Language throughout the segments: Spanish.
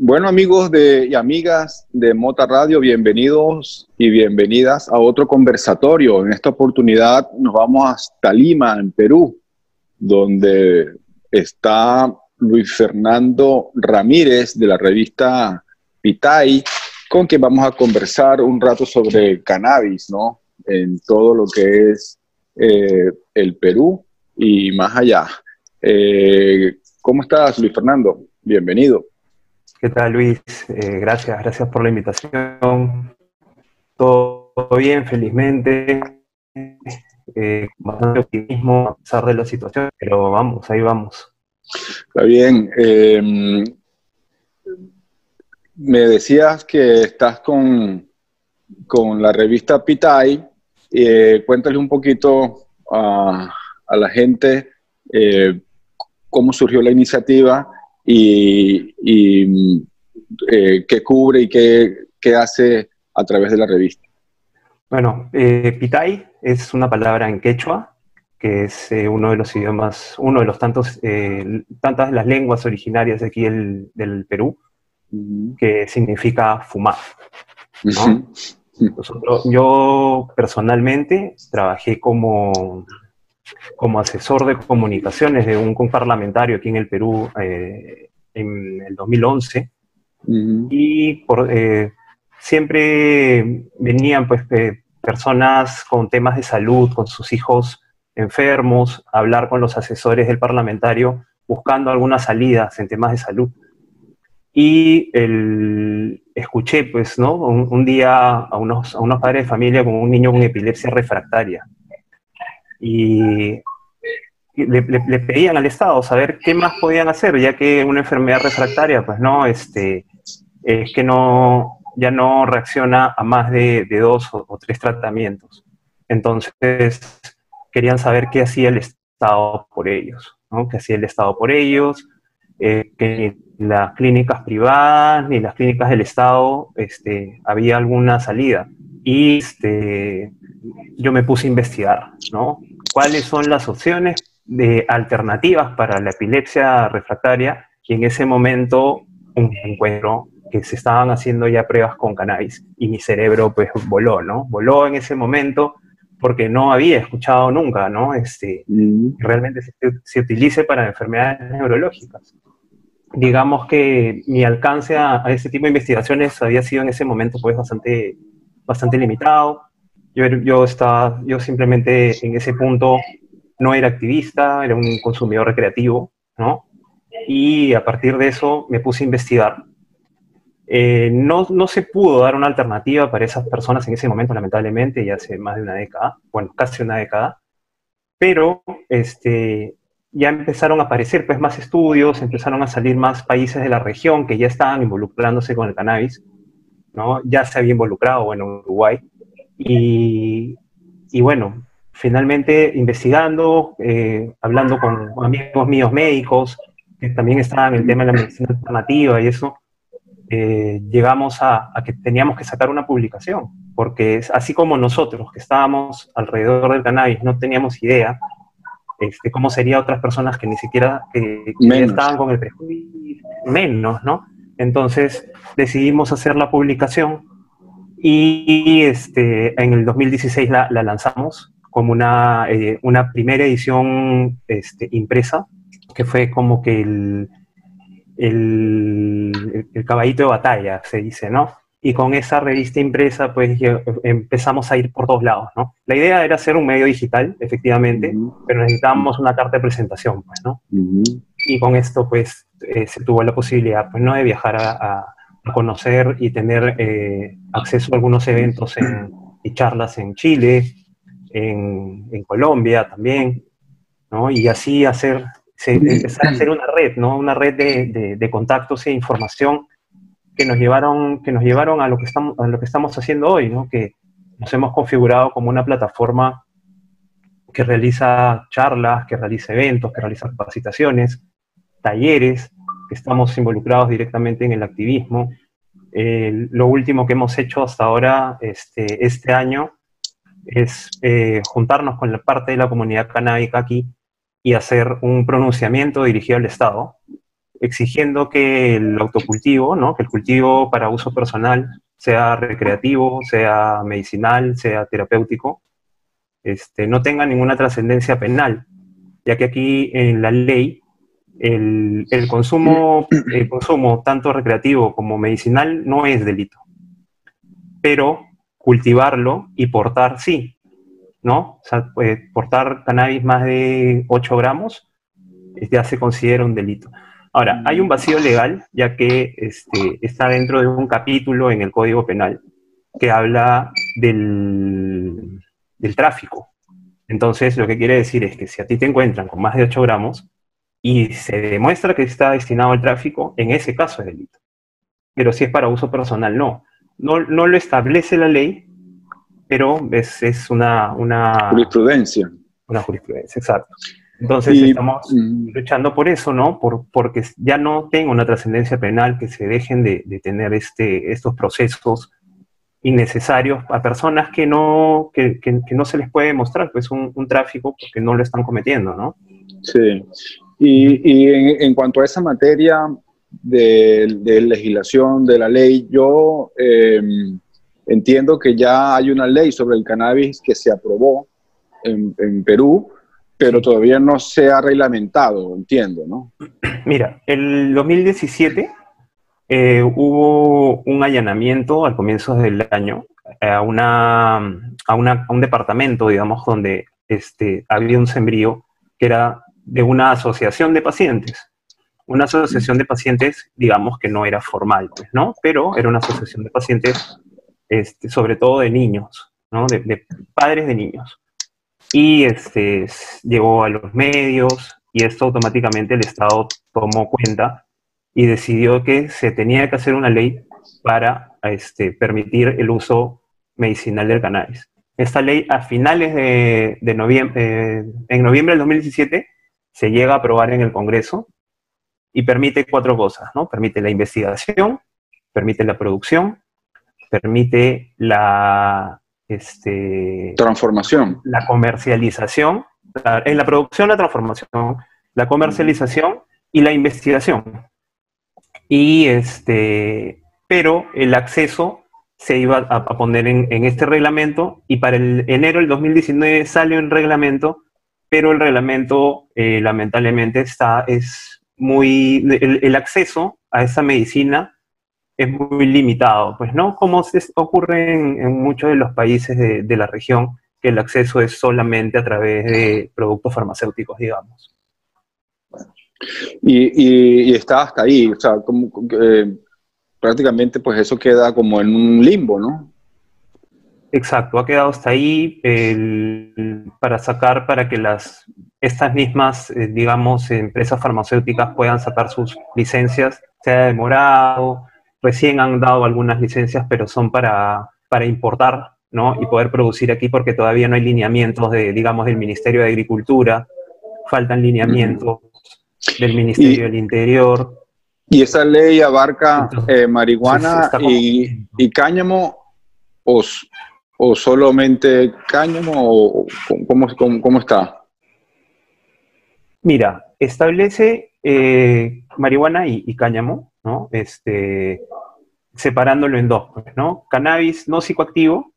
Bueno amigos de, y amigas de Mota Radio, bienvenidos y bienvenidas a otro conversatorio. En esta oportunidad nos vamos hasta Lima, en Perú, donde está Luis Fernando Ramírez de la revista Pitay, con quien vamos a conversar un rato sobre cannabis, ¿no? En todo lo que es eh, el Perú y más allá. Eh, ¿Cómo estás, Luis Fernando? Bienvenido. ¿Qué tal, Luis? Eh, gracias, gracias por la invitación. Todo bien, felizmente. Bastante optimismo a pesar de la situación, pero vamos, ahí vamos. Está bien. Eh, me decías que estás con, con la revista Pitay. Eh, cuéntale un poquito a, la gente cómo surgió la iniciativa y, eh, qué cubre y qué, hace a través de la revista. Bueno, eh, Pitay es una palabra en quechua, que es eh, uno de los idiomas, uno de los tantos, tantas las lenguas originarias de aquí del Perú, que significa fumar. yo personalmente trabajé como como asesor de comunicaciones de un parlamentario aquí en el Perú eh, en el 2011. Y por, eh, siempre venían pues, personas con temas de salud, con sus hijos enfermos, hablar con los asesores del parlamentario buscando algunas salidas en temas de salud. Y escuché, pues, ¿no? Un, día a unos, a unos padres de familia con un niño con epilepsia refractaria y le, pedían al Estado saber qué más podían hacer, ya que una enfermedad refractaria, pues no, este, es que no, ya no reacciona a más de, dos o, tres tratamientos. Entonces, querían saber qué hacía el Estado por ellos, ¿no? qué hacía el Estado por ellos, eh, que las clínicas privadas ni las clínicas del Estado este, había alguna salida. Y este, yo me puse a investigar, ¿no? ¿Cuáles son las opciones de alternativas para la epilepsia refractaria? Y en ese momento un encuentro que se estaban haciendo ya pruebas con cannabis y mi cerebro pues voló, ¿no? Voló en ese momento porque no había escuchado nunca, ¿no? Este, mm. realmente se, se, utilice para enfermedades neurológicas. Digamos que mi alcance a, a, ese tipo de investigaciones había sido en ese momento pues bastante, bastante limitado. Yo, yo, estaba, yo simplemente en ese punto no era activista, era un consumidor recreativo, ¿no? Y a partir de eso me puse a investigar. Eh, no, no, se pudo dar una alternativa para esas personas en ese momento, lamentablemente, ya hace más de una década, bueno, casi una década, pero este, ya empezaron a aparecer pues, más estudios, empezaron a salir más países de la región que ya estaban involucrándose con el cannabis, ¿no? Ya se había involucrado, bueno, Uruguay, y, bueno, finalmente investigando, eh, hablando con amigos míos médicos, que también estaban en el tema de la medicina alternativa y eso, eh, llegamos a, que teníamos que sacar una publicación, porque así como nosotros que estábamos alrededor del cannabis no teníamos idea este, cómo serían otras personas que ni siquiera que, estaban con el prejuicio, menos, ¿no? Entonces decidimos hacer la publicación y este, en el 2016 la, lanzamos como una, eh, una primera edición este, impresa, que fue como que el, el, el, caballito de batalla, se dice, ¿no? Y con esa revista impresa, pues empezamos a ir por todos lados, ¿no? La idea era hacer un medio digital, efectivamente, pero necesitábamos una carta de presentación, pues, ¿no? Y con esto, pues, eh, se tuvo la posibilidad, pues, ¿no? De viajar a conocer y tener eh, acceso a algunos eventos y charlas en Chile, en, Colombia también, ¿no? Y así hacer, empezar a hacer una red, ¿no? Una red de, contactos e información que nos llevaron, que nos llevaron a, lo que estamos, a lo que estamos haciendo hoy, ¿no? Que nos hemos configurado como una plataforma que realiza charlas, que realiza eventos, que realiza capacitaciones, talleres, que estamos involucrados directamente en el activismo. lo último que hemos hecho hasta ahora, este, este año, es eh, juntarnos con la parte de la comunidad canábica aquí y hacer un pronunciamiento dirigido al Estado, exigiendo que el autocultivo, ¿no? que el cultivo para uso personal, sea recreativo, sea medicinal, sea terapéutico, este, no tenga ninguna trascendencia penal, ya que aquí en la ley el, consumo, el consumo tanto recreativo como medicinal no es delito, pero cultivarlo y portar sí, ¿no? O sea, pues, portar cannabis más de 8 gramos ya se considera un delito. Ahora, hay un vacío legal, ya que este, está dentro de un capítulo en el Código Penal que habla del, del tráfico. Entonces, lo que quiere decir es que si a ti te encuentran con más de 8 gramos y se demuestra que está destinado al tráfico, en ese caso es delito. Pero si es para uso personal, no. No, no lo establece la ley, pero es, es una, una... Jurisprudencia. Una jurisprudencia, exacto. Entonces estamos mm. luchando por eso, ¿no? Por, porque ya no tenga una trascendencia penal, que se dejen de, de, tener este, estos procesos innecesarios a personas que no, que, que, no se les puede mostrar pues un, un, tráfico porque no lo están cometiendo, ¿no? Sí. Y, y en, en, cuanto a esa materia de, de, legislación, de la ley, yo eh, entiendo que ya hay una ley sobre el cannabis que se aprobó en, en Perú, pero todavía no se ha reglamentado, entiendo, ¿no? Mira, el 2017 eh, hubo un allanamiento al comienzo del año a, una, a, una, a un departamento, digamos, donde este, había un sembrío que era de una asociación de pacientes. Una asociación de pacientes, digamos que no era formal, pues, ¿no? Pero era una asociación de pacientes, este, sobre todo de niños, ¿no? De, padres de niños y este, llegó a los medios y esto automáticamente el Estado tomó cuenta y decidió que se tenía que hacer una ley para este, permitir el uso medicinal del cannabis. Esta ley a finales de, de noviembre, eh, en noviembre del 2017 se llega a aprobar en el Congreso y permite cuatro cosas, ¿no? Permite la investigación, permite la producción, permite la este, transformación. La comercialización, en la producción, la transformación, la comercialización y la investigación. Y este, pero el acceso se iba a, poner en, este reglamento y para el enero del 2019 salió el reglamento, pero el reglamento eh, lamentablemente está, es muy, el acceso a esa medicina es muy limitado, pues, ¿no? Como se ocurre en, muchos de los países de, la región, que el acceso es solamente a través de productos farmacéuticos, digamos. Y, está hasta ahí, o sea, como, eh, prácticamente pues eso queda como en un limbo, ¿no? Exacto, ha quedado hasta ahí para sacar, para que las, estas mismas, eh, digamos, empresas farmacéuticas puedan sacar sus licencias, se ha demorado, Recién han dado algunas licencias, pero son para, para importar ¿no? y poder producir aquí porque todavía no hay lineamientos de, digamos, del Ministerio de Agricultura, faltan lineamientos del Ministerio del Interior. ¿Y esa ley abarca eh, marihuana y, y, cáñamo o, o, solamente cáñamo o cómo, cómo, cómo está? Mira, establece eh, marihuana y, y, cáñamo, ¿no? Este, separándolo en dos, pues, ¿no? Cannabis no psicoactivo,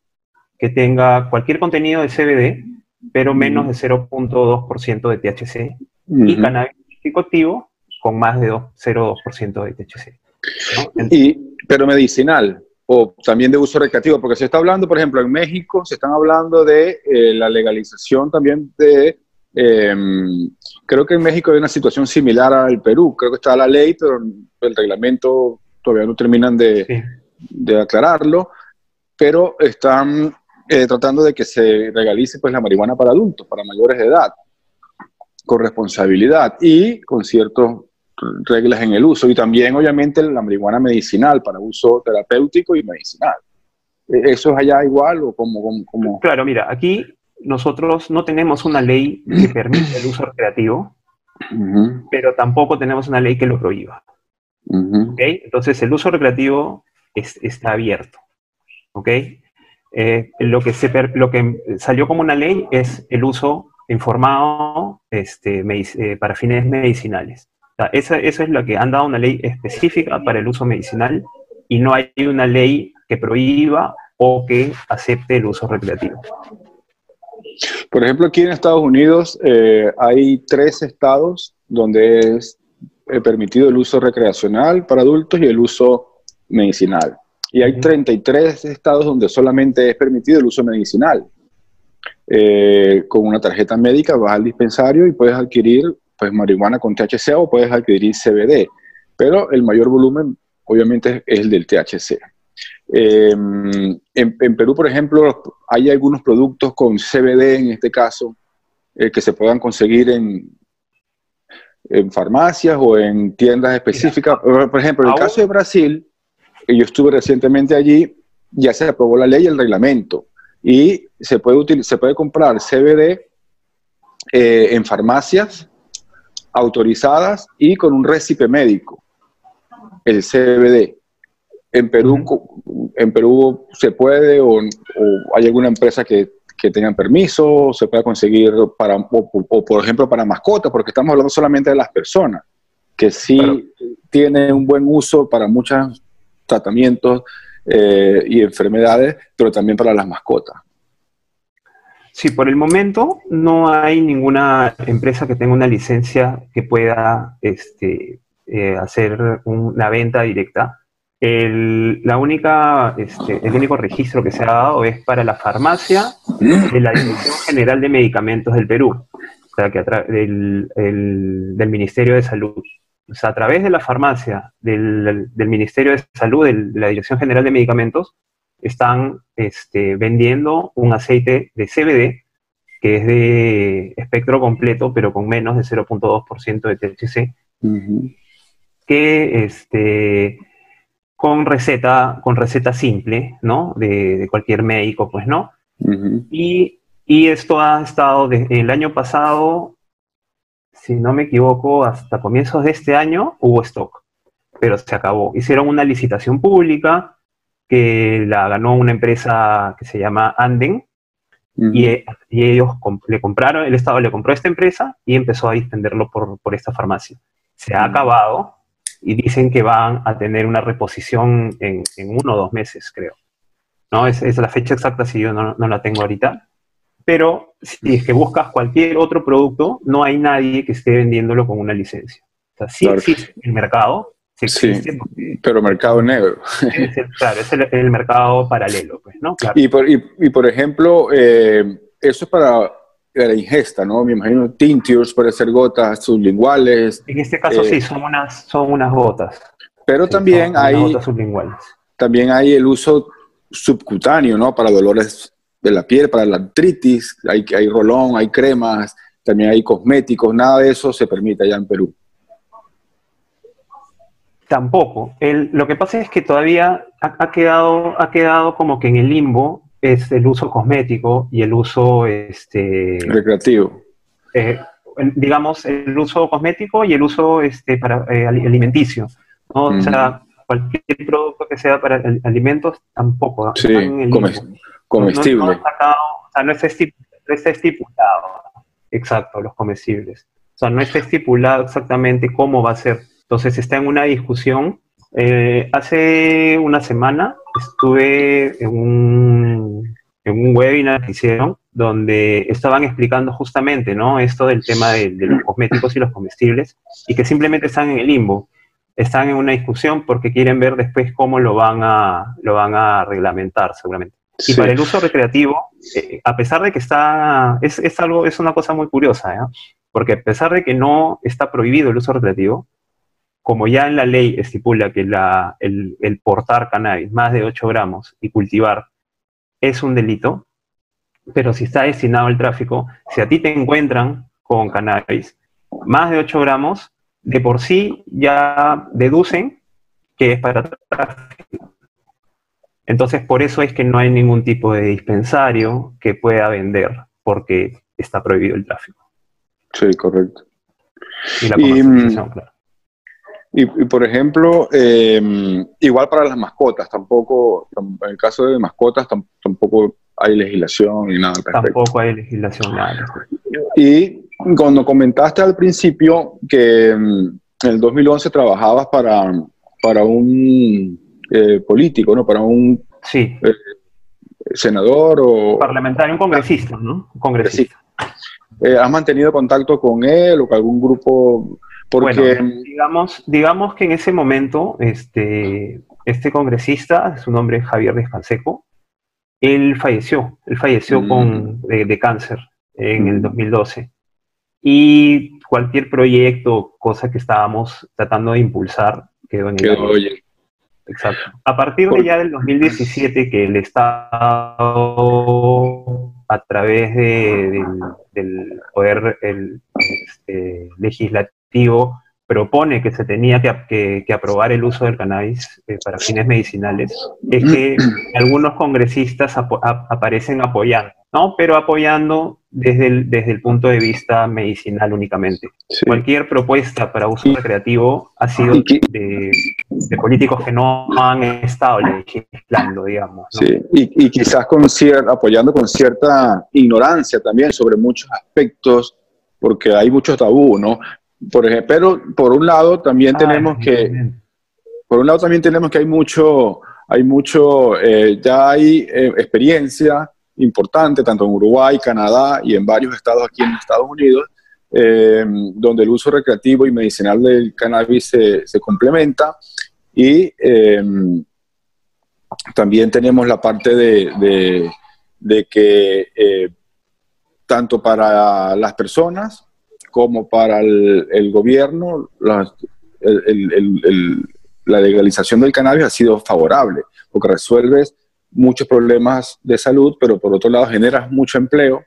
que tenga cualquier contenido de CBD, pero menos de 0.2% de THC, y cannabis psicoactivo con más de 0.2% de THC. y, pero medicinal, o también de uso recreativo, porque se está hablando, por ejemplo, en México se están hablando de eh, la legalización también de Em, creo que en México hay una situación similar al Perú. Creo que está la ley, pero el reglamento todavía no terminan de, de aclararlo. Pero están eh, tratando de que se regalice pues, la marihuana para adultos, para mayores de edad, con responsabilidad y con ciertas reglas en el uso. Y también, obviamente, la marihuana medicinal para uso terapéutico y medicinal. ¿E-, ¿Eso es allá igual o como, como... Claro, mira, aquí nosotros no tenemos una ley que permita el uso recreativo, pero tampoco tenemos una ley que lo prohíba. Entonces el uso recreativo está abierto. Eh, lo, que se, lo que salió como una ley es el uso informado este, eh, para fines medicinales. eso, es lo que han dado una ley específica para el uso medicinal y no hay una ley que prohíba o que acepte el uso recreativo. Por ejemplo, aquí en Estados Unidos eh, hay tres estados donde es eh, permitido el uso recreacional para adultos y el uso medicinal. Y hay 33 estados donde solamente es permitido el uso medicinal. Eh, con una tarjeta médica vas al dispensario y puedes adquirir pues, marihuana con THC o puedes adquirir CBD. Pero el mayor volumen obviamente es el del THC. Em, en, Perú, por ejemplo, hay algunos productos con CBD en este caso eh, que se puedan conseguir en, en farmacias o en tiendas específicas. Por ejemplo, en el caso de Brasil, yo estuve recientemente allí, ya se aprobó la ley y el reglamento y se puede, se puede comprar CBD eh, en farmacias autorizadas y con un récipe médico, el CBD. En Perú, en Perú se puede o, hay alguna empresa que, que tenga permiso, se puede conseguir para, o, por ejemplo para mascotas, porque estamos hablando solamente de las personas, que sí tienen un buen uso para muchos tratamientos eh, y enfermedades, pero también para las mascotas. Sí, por el momento no hay ninguna empresa que tenga una licencia que pueda este, eh, hacer una venta directa el, la única, este, el único registro que se ha dado es para la farmacia de la Dirección General de Medicamentos del Perú, o sea, que del, del, Ministerio de Salud. O sea, a través de la farmacia del, del Ministerio de Salud, de la Dirección General de Medicamentos, están este, vendiendo un aceite de CBD, que es de espectro completo, pero con menos de 0.2% de THC, que este, con receta, con receta simple, ¿no? De, cualquier médico, pues, ¿no? y, esto ha estado desde el año pasado, si no me equivoco, hasta comienzos de este año hubo stock, pero se acabó. Hicieron una licitación pública que la ganó una empresa que se llama Anden, y, ellos le compraron, el Estado le compró a esta empresa y empezó a distenderlo por, por esta farmacia. Se ha acabado, y dicen que van a tener una reposición en, uno o dos meses, creo. ¿No? Es, es la fecha exacta si yo no, no, la tengo ahorita. Pero si es que buscas cualquier otro producto, no hay nadie que esté vendiéndolo con una licencia. O sea, sí existe el mercado. Sí, pero mercado negro. claro, es el, mercado paralelo, pues, ¿no? Y, por, y, y, por ejemplo, eh, eso es para de la ingesta, ¿no? Me imagino tinctures puede ser gotas sublinguales. En este caso sí, eh, son unas, son unas gotas. Pero también hay gotas sublinguales. También hay el uso subcutáneo, ¿no? Para dolores de la piel, para la artritis, hay, hay rolón, hay cremas, también hay cosméticos, nada de eso se permite allá en Perú. Tampoco. El, lo que pasa es que todavía ha, quedado, ha quedado como que en el limbo es el uso cosmético y el uso este, recreativo. Eh, digamos, el uso cosmético y el uso este, para, eh, alimenticio. O sea, cualquier producto que sea para alimentos tampoco. Sí, comestible. No, o sea, no está, estipulado. Exacto, los comestibles. O sea, no está estipulado exactamente cómo va a ser. Entonces está en una discusión. Eh, hace una semana estuve en un, en un webinar que hicieron donde estaban explicando justamente ¿no? esto del tema de, los cosméticos y los comestibles y que simplemente están en el limbo. Están en una discusión porque quieren ver después cómo lo van a, lo van a reglamentar seguramente. Y para el uso recreativo, eh, a pesar de que está, es, es, algo, es una cosa muy curiosa, ¿eh? porque a pesar de que no está prohibido el uso recreativo, como ya en la ley estipula que la, el, portar cannabis más de 8 gramos y cultivar es un delito, pero si está destinado al tráfico, si a ti te encuentran con cannabis más de 8 gramos, de por sí ya deducen que es para tráfico. Entonces, por eso es que no hay ningún tipo de dispensario que pueda vender, porque está prohibido el tráfico. Sí, correcto. Y la comercialización, claro. Y, por ejemplo, em, igual para las mascotas, tampoco, en el caso de mascotas, tampoco hay legislación ni nada. Tampoco hay legislación, nada. Y cuando comentaste al principio que em, en el 2011 trabajabas para, para un eh, político, ¿no? Para un sí. Eh, senador o... Parlamentario, un congresista, ¿no? Un congresista. Eh, ¿Has mantenido contacto con él o con algún grupo porque... digamos, digamos que en ese momento, este, este congresista, su nombre es Javier Descanseco, él falleció, él falleció mm. con, de, cáncer en el 2012. Mm. Y cualquier proyecto, cosa que estábamos tratando de impulsar, quedó en el. Exacto. A partir de ya del 2017, que el Estado, a través de, del, poder el, este, legislativo, propone que se tenía que, aprobar el uso del cannabis eh, para fines medicinales, es que algunos congresistas aparecen apoyando, ¿no? Pero apoyando desde el, desde el punto de vista medicinal únicamente. Cualquier propuesta para uso recreativo ha sido de, políticos que no han estado legislando, digamos. Sí, y, quizás con apoyando con cierta ignorancia también sobre muchos aspectos porque hay muchos tabú, ¿no? Por ejemplo, pero por un lado también ah, tenemos que, por un lado también tenemos que hay mucho, hay mucho, eh, ya hay eh, experiencia importante tanto en Uruguay, Canadá y en varios estados aquí en Estados Unidos, eh, donde el uso recreativo y medicinal del cannabis se, se complementa y también tenemos la parte de, de, de que tanto para las personas como para el, gobierno, la, legalización del cannabis ha sido favorable, porque resuelves muchos problemas de salud, pero por otro lado generas mucho empleo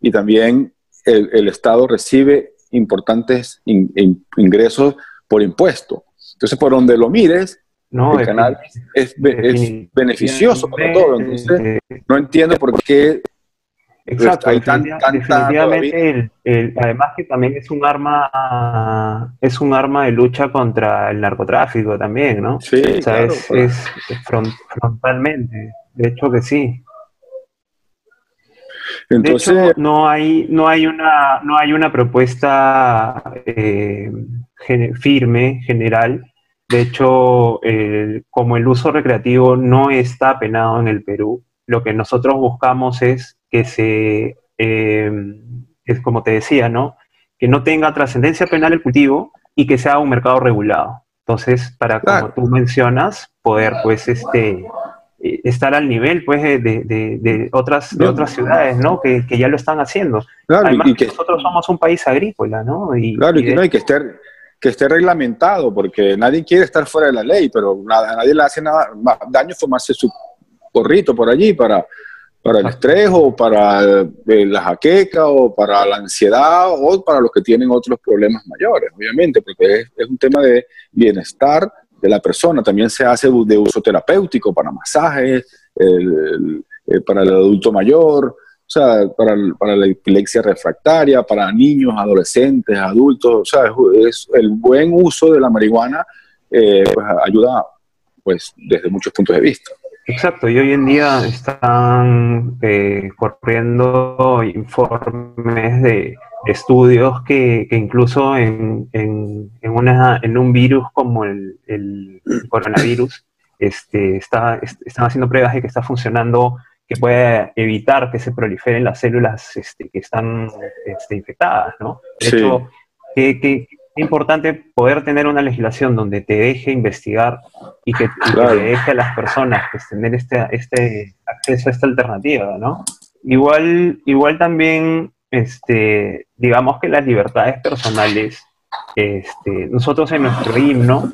y también el, Estado recibe importantes ingresos por impuesto. Entonces, por donde lo mires, el cannabis es, es beneficioso para todo. Entonces, no entiendo por qué Exacto, definitivamente además que también es un arma es un arma de lucha contra el narcotráfico también, ¿no? Sí, es, frontalmente, de hecho que sí. Entonces, de hecho, no hay, no hay una, no hay una propuesta eh, firme, general. De hecho, como el uso recreativo no está penado en el Perú, lo que nosotros buscamos es que se, eh, es como te decía, ¿no? Que no tenga trascendencia penal el cultivo y que sea un mercado regulado. Entonces, para, como tú mencionas, poder, pues, este, eh, estar al nivel, pues, de, de, otras, de otras ciudades, ¿no? Que, que, ya lo están haciendo. Claro, Además, y que, nosotros somos un país agrícola, ¿no? Y, claro, y, que no hay que estar que esté reglamentado, porque nadie quiere estar fuera de la ley, pero nada, a nadie le hace nada, daño fumarse su porrito por allí para, para el estrés o para eh, la jaqueca o para la ansiedad o para los que tienen otros problemas mayores, obviamente, porque es, un tema de bienestar de la persona. También se hace de uso terapéutico para masajes, eh, para el adulto mayor, o sea, para, para, la epilepsia refractaria, para niños, adolescentes, adultos, o sea, es, el buen uso de la marihuana eh, pues, ayuda pues desde muchos puntos de vista. Exacto, y hoy en día están eh, corriendo informes de estudios que, incluso en, en, una, en un virus como el, coronavirus, este, está, están haciendo pruebas de que está funcionando, que puede evitar que se proliferen las células este, que están este, infectadas, ¿no? De hecho, que, es importante poder tener una legislación donde te deje investigar y que, te deje a las personas pues, tener este, este acceso a esta alternativa, ¿no? Igual, igual también, este, digamos que las libertades personales, este, nosotros en nuestro himno,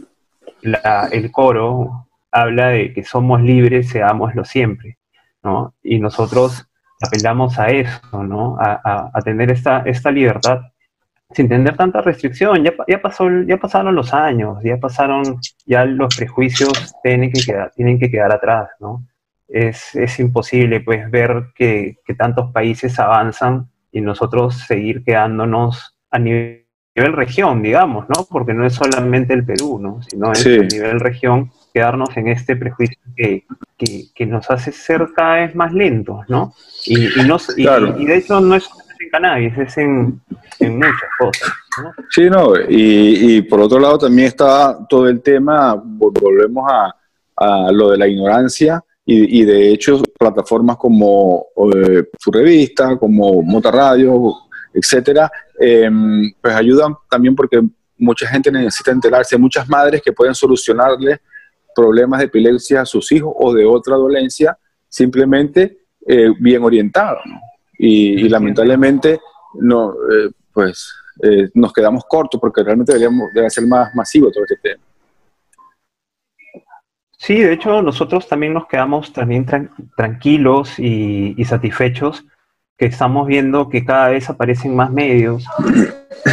el coro habla de que somos libres, seámoslo siempre, ¿no? Y nosotros apelamos a eso, ¿no? A, a tener esta, esta libertad sin tener tanta restricción. Ya, ya, pasó, ya pasaron los años, ya pasaron, ya los prejuicios tienen que quedar, tienen que quedar atrás, ¿no? Es, es imposible, pues, ver que, que, tantos países avanzan y nosotros seguir quedándonos a nivel nivel región, digamos, ¿no? Porque no es solamente el Perú, ¿no? Sino es a nivel región quedarnos en este prejuicio que, que, nos hace ser cada vez más lentos, ¿no? Y, y, de hecho no es en cannabis, es en, muchas cosas. ¿no? Sí, no, y, por otro lado también está todo el tema, volvemos a, a lo de la ignorancia, y, de hecho plataformas como eh, su revista, como Mota Radio, etcétera, em, pues ayudan también porque mucha gente necesita enterarse, muchas madres que pueden solucionarle problemas de epilepsia a sus hijos o de otra dolencia simplemente eh, bien orientados. Y, lamentablemente no, eh, pues, nos quedamos cortos porque realmente deberíamos debe ser más masivo todo este tema. Sí, de hecho nosotros también nos quedamos también tranquilos y, satisfechos que estamos viendo que cada vez aparecen más medios.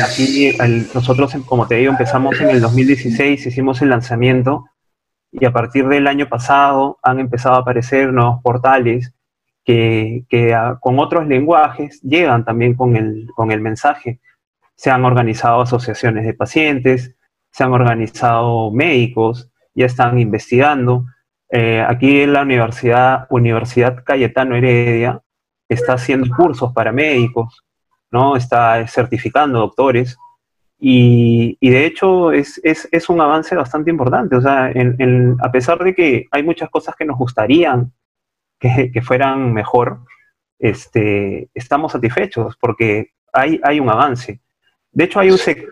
Aquí nosotros, como te digo, empezamos en el 2016, hicimos el lanzamiento y a partir del año pasado han empezado a aparecer nuevos portales que, con otros lenguajes llegan también con el, con el mensaje. Se han organizado asociaciones de pacientes, se han organizado médicos, ya están investigando. Eh, aquí en la Universidad, Universidad Cayetano Heredia está haciendo cursos para médicos, ¿no? está certificando doctores. Y, de hecho es, un avance bastante importante. O sea, a pesar de que hay muchas cosas que nos gustarían que, fueran mejor, este, estamos satisfechos porque hay, hay un avance. De hecho, hay un sector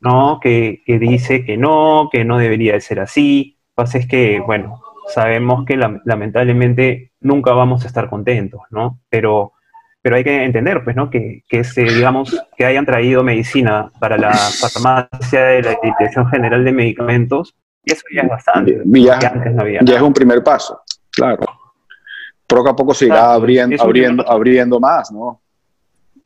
¿no? Que, dice que no, que no debería de ser así. Lo que pasa es que, bueno, sabemos que lamentablemente nunca vamos a estar contentos, ¿no? Pero, pero hay que entender, pues, ¿no? Que, que digamos, que hayan traído medicina para la farmacia de la Dirección General de Medicamentos, y eso ya es bastante. Ya, ya es un primer paso, claro. Poco a poco se irá abriendo, abriendo, abriendo más, ¿no?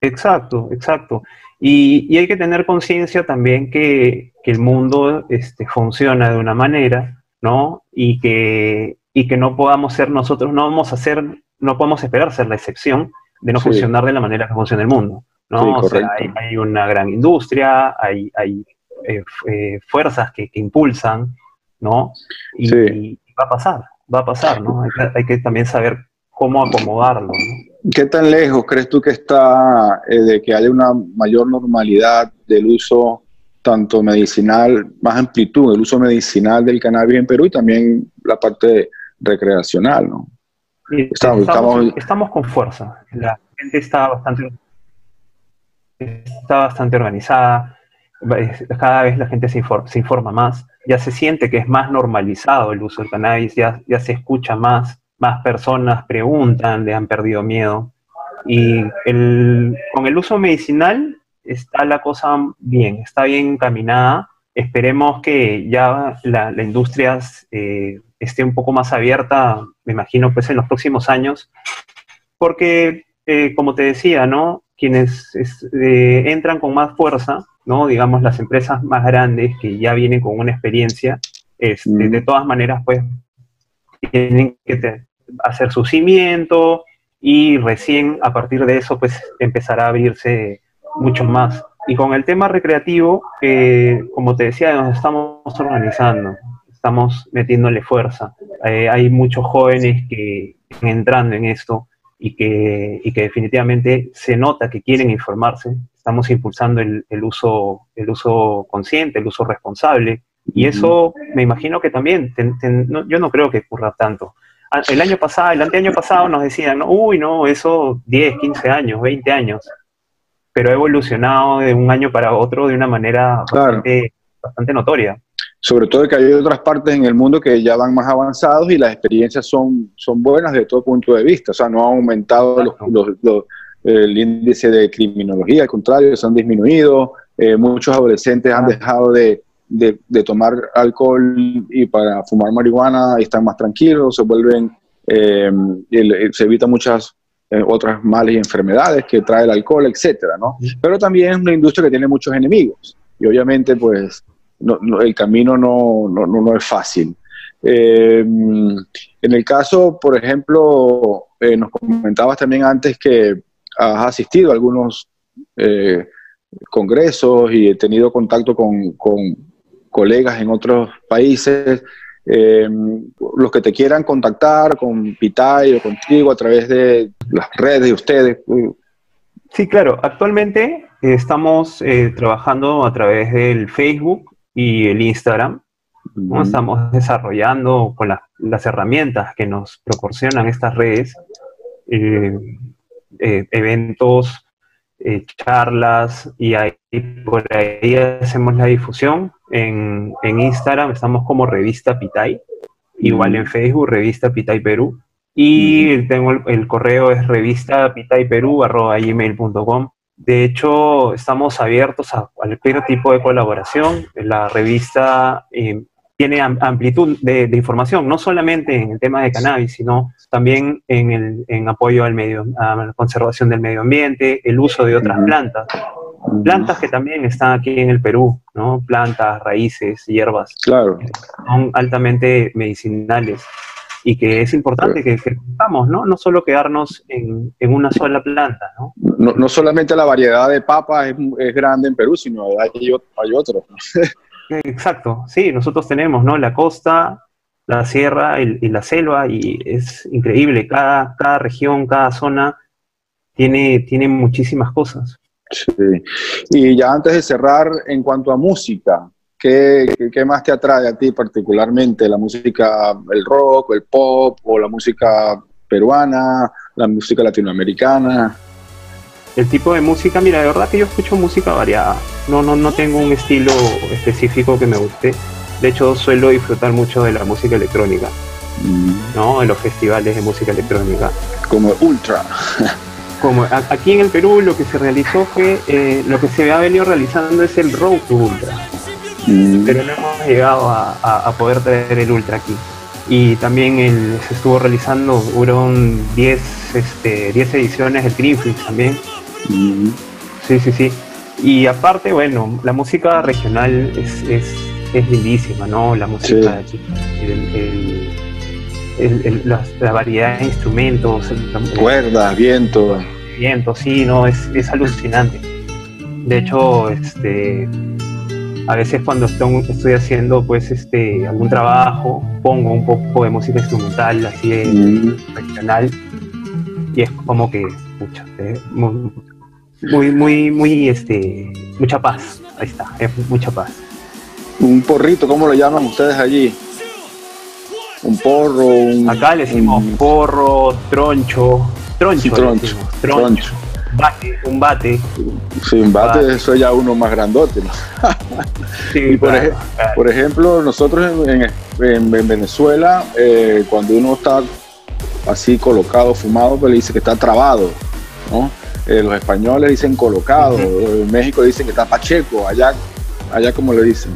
Exacto, exacto. Y, hay que tener conciencia también que, el mundo este, funciona de una manera, ¿no? Y que, y que no podamos ser nosotros, no vamos a ser, no podemos esperar ser la excepción de no funcionar de la manera que funciona el mundo, ¿no? o sea, hay, una gran industria, hay, hay eh, eh, fuerzas que, impulsan, ¿no? Y, va a pasar, va a pasar, ¿no? Hay que, hay que también saber cómo acomodarlo, ¿no? ¿Qué tan lejos crees tú que está eh, de que haya una mayor normalidad del uso tanto medicinal, más amplitud, el uso medicinal del cannabis en Perú y también la parte recreacional, ¿no? Estamos, con fuerza. La gente está bastante, está bastante organizada. Cada vez la gente se informa, más. Ya se siente que es más normalizado el uso del cannabis, ya, ya se escucha más más personas preguntan, le han perdido miedo. Y con el uso medicinal está la cosa bien, está bien encaminada. Esperemos que ya la, industria eh, esté un poco más abierta, me imagino, pues en los próximos años, porque, eh, como te decía, ¿no? Quienes eh, entran con más fuerza, ¿no? Digamos, las empresas más grandes que ya vienen con una experiencia, este, mm. de todas maneras, pues, tienen que hacer su cimiento y recién a partir de eso pues empezará a abrirse mucho más. Y con el tema recreativo, eh, como te decía, nos estamos organizando, estamos metiéndole fuerza. Eh, hay muchos jóvenes que están entrando en esto y que, y que definitivamente se nota que quieren informarse. Estamos impulsando el, el, uso, el uso consciente, el uso responsable. Y eso me imagino que también, yo no creo que ocurra tanto el año pasado, el anteaño pasado nos decían, ¿no? uy, no, eso 10, 15 años, 20 años, pero ha evolucionado de un año para otro de una manera bastante, notoria. Sobre todo que hay otras partes en el mundo que ya van más avanzados y las experiencias son, son buenas desde todo punto de vista, o sea, no ha aumentado el índice de criminología, al contrario, se han disminuido, eh, muchos adolescentes han dejado de, de, tomar alcohol y para fumar marihuana están más tranquilos, se vuelven, eh, se evitan muchas eh, otras males y enfermedades que trae el alcohol, etcétera, ¿no? Pero también es una industria que tiene muchos enemigos. Y obviamente pues el camino no, no, es fácil. Eh, en el caso, por ejemplo, nos comentabas también antes que has asistido a algunos congresos y he tenido contacto con, con colegas en otros países. Eh, los que te quieran contactar con Pitay o contigo a través de las redes de ustedes. Sí, claro. Actualmente estamos eh, trabajando a través del Facebook y el Instagram. Estamos desarrollando con las herramientas que nos proporcionan estas redes eh, eventos eh, charlas y ahí, por ahí hacemos la difusión. En, en Instagram estamos como Revista Pitay, igual en Facebook Revista Pitay Perú. Y tengo el, correo es revista gmail.com. De hecho, estamos abiertos a cualquier tipo de colaboración. La revista eh, tiene amplitud de, información, no solamente en el tema de cannabis, sino también en, el, en apoyo al medio, a la conservación del medio ambiente, el uso de otras plantas. Plantas que también están aquí en el Perú, ¿no? Plantas, raíces, hierbas. Claro. Son altamente medicinales y que es importante que, que ¿no? No solo quedarnos en, en, una sola planta, ¿no? No, no solamente la variedad de papas es, es grande en Perú, sino hay, hay otros. Exacto, sí, nosotros tenemos, ¿no? La costa, la sierra y, la selva y es increíble, cada, cada región, cada zona tiene, tiene muchísimas cosas. Sí. Y ya antes de cerrar, en cuanto a música, ¿qué, ¿qué, más te atrae a ti particularmente? ¿La música, el rock, el pop o la música peruana, la música latinoamericana? El tipo de música, mira, de verdad que yo escucho música variada. No, no, no tengo un estilo específico que me guste. De hecho, suelo disfrutar mucho de la música electrónica, mm. ¿no? En los festivales de música electrónica. Como Ultra. Como aquí en el Perú lo que se realizó fue, eh, lo que se ha venido realizando es el Road to Ultra. Mm. Pero no hemos llegado a, poder traer el Ultra aquí y también se estuvo realizando, hubo 10 este, ediciones del Greenfield también, Sí, sí, sí. Y aparte, bueno, la música regional es, es, es lindísima, ¿no? La música, la, variedad de instrumentos. Cuerdas, viento. Viento, sí, no, es, es alucinante. De hecho, este, a veces cuando estoy, haciendo pues este algún trabajo pongo un poco de música instrumental así de regional y es como que escucha eh, muy, muy, muy, este, mucha paz. Ahí está, es mucha paz. Un porrito, ¿cómo lo llaman ustedes allí? Un porro, un... Acá le decimos porro, troncho, troncho. troncho, troncho. Bate, un bate. Sí, un bate, eso ya uno más grandote. sí, por, por, ejemplo, nosotros en, en, Venezuela, eh, cuando uno está así colocado, fumado, pues le dice que está trabado, ¿no? Eh, los españoles dicen colocado, en México dicen que está Pacheco, allá, allá como le dicen.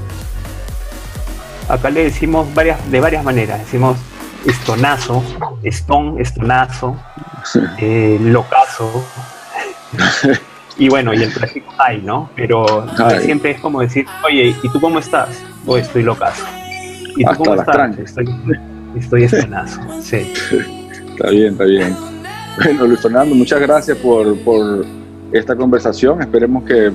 Acá le decimos varias, de varias maneras, decimos estonazo, estón, estonazo, eh, locazo. y bueno, y el clásico hay, ¿no? Pero siempre es como decir, oye, ¿y tú cómo estás? O estoy locazo. ¿Y tú cómo estás? Estoy, estoy estonazo. Sí. está bien, está bien. Bueno, Luis Fernando, muchas gracias por, por esta conversación. Esperemos que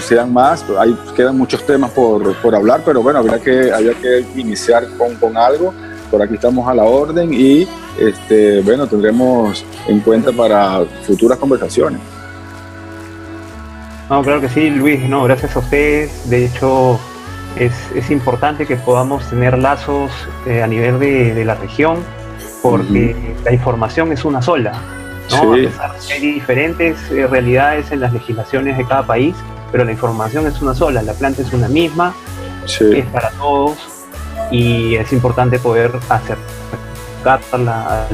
sean más. Hay, quedan muchos temas por, por hablar, pero bueno, habría que, habría que iniciar con, con algo. Por aquí estamos a la orden y este, bueno, tendremos en cuenta para futuras conversaciones. No, claro que sí, Luis, no, gracias a ustedes. De hecho, es, es importante que podamos tener lazos eh, a nivel de, de, la región, porque la información es una sola. ¿no? hay diferentes eh, realidades en las legislaciones de cada país, pero la información es una sola, la planta es una misma, es para todos y es importante poder acercarla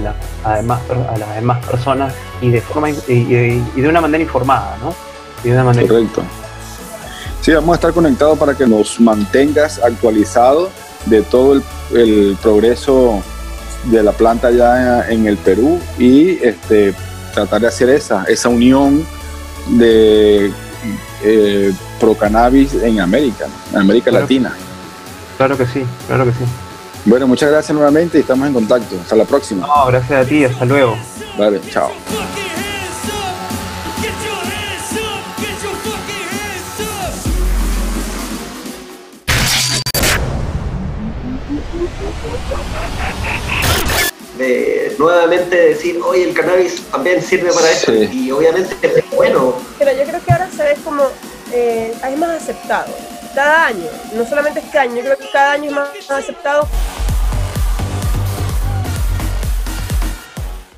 a, a, las demás personas y de forma y, de una manera informada, ¿no? De una manera Correcto. Sí, vamos a estar conectados para que nos mantengas actualizado de todo el, el progreso de la planta ya en el Perú y este, tratar de hacer esa, esa unión de eh, pro cannabis en América, en América Latina. Claro que sí, claro que sí. Bueno, muchas gracias nuevamente y estamos en contacto. Hasta la próxima. No, gracias a ti, hasta luego. Vale, chao. De nuevamente decir, oye, el cannabis también sirve para eso y obviamente es bueno. Pero yo creo que ahora se ve como, eh, es más aceptado. Cada año, no solamente este año, yo creo que cada año es más aceptado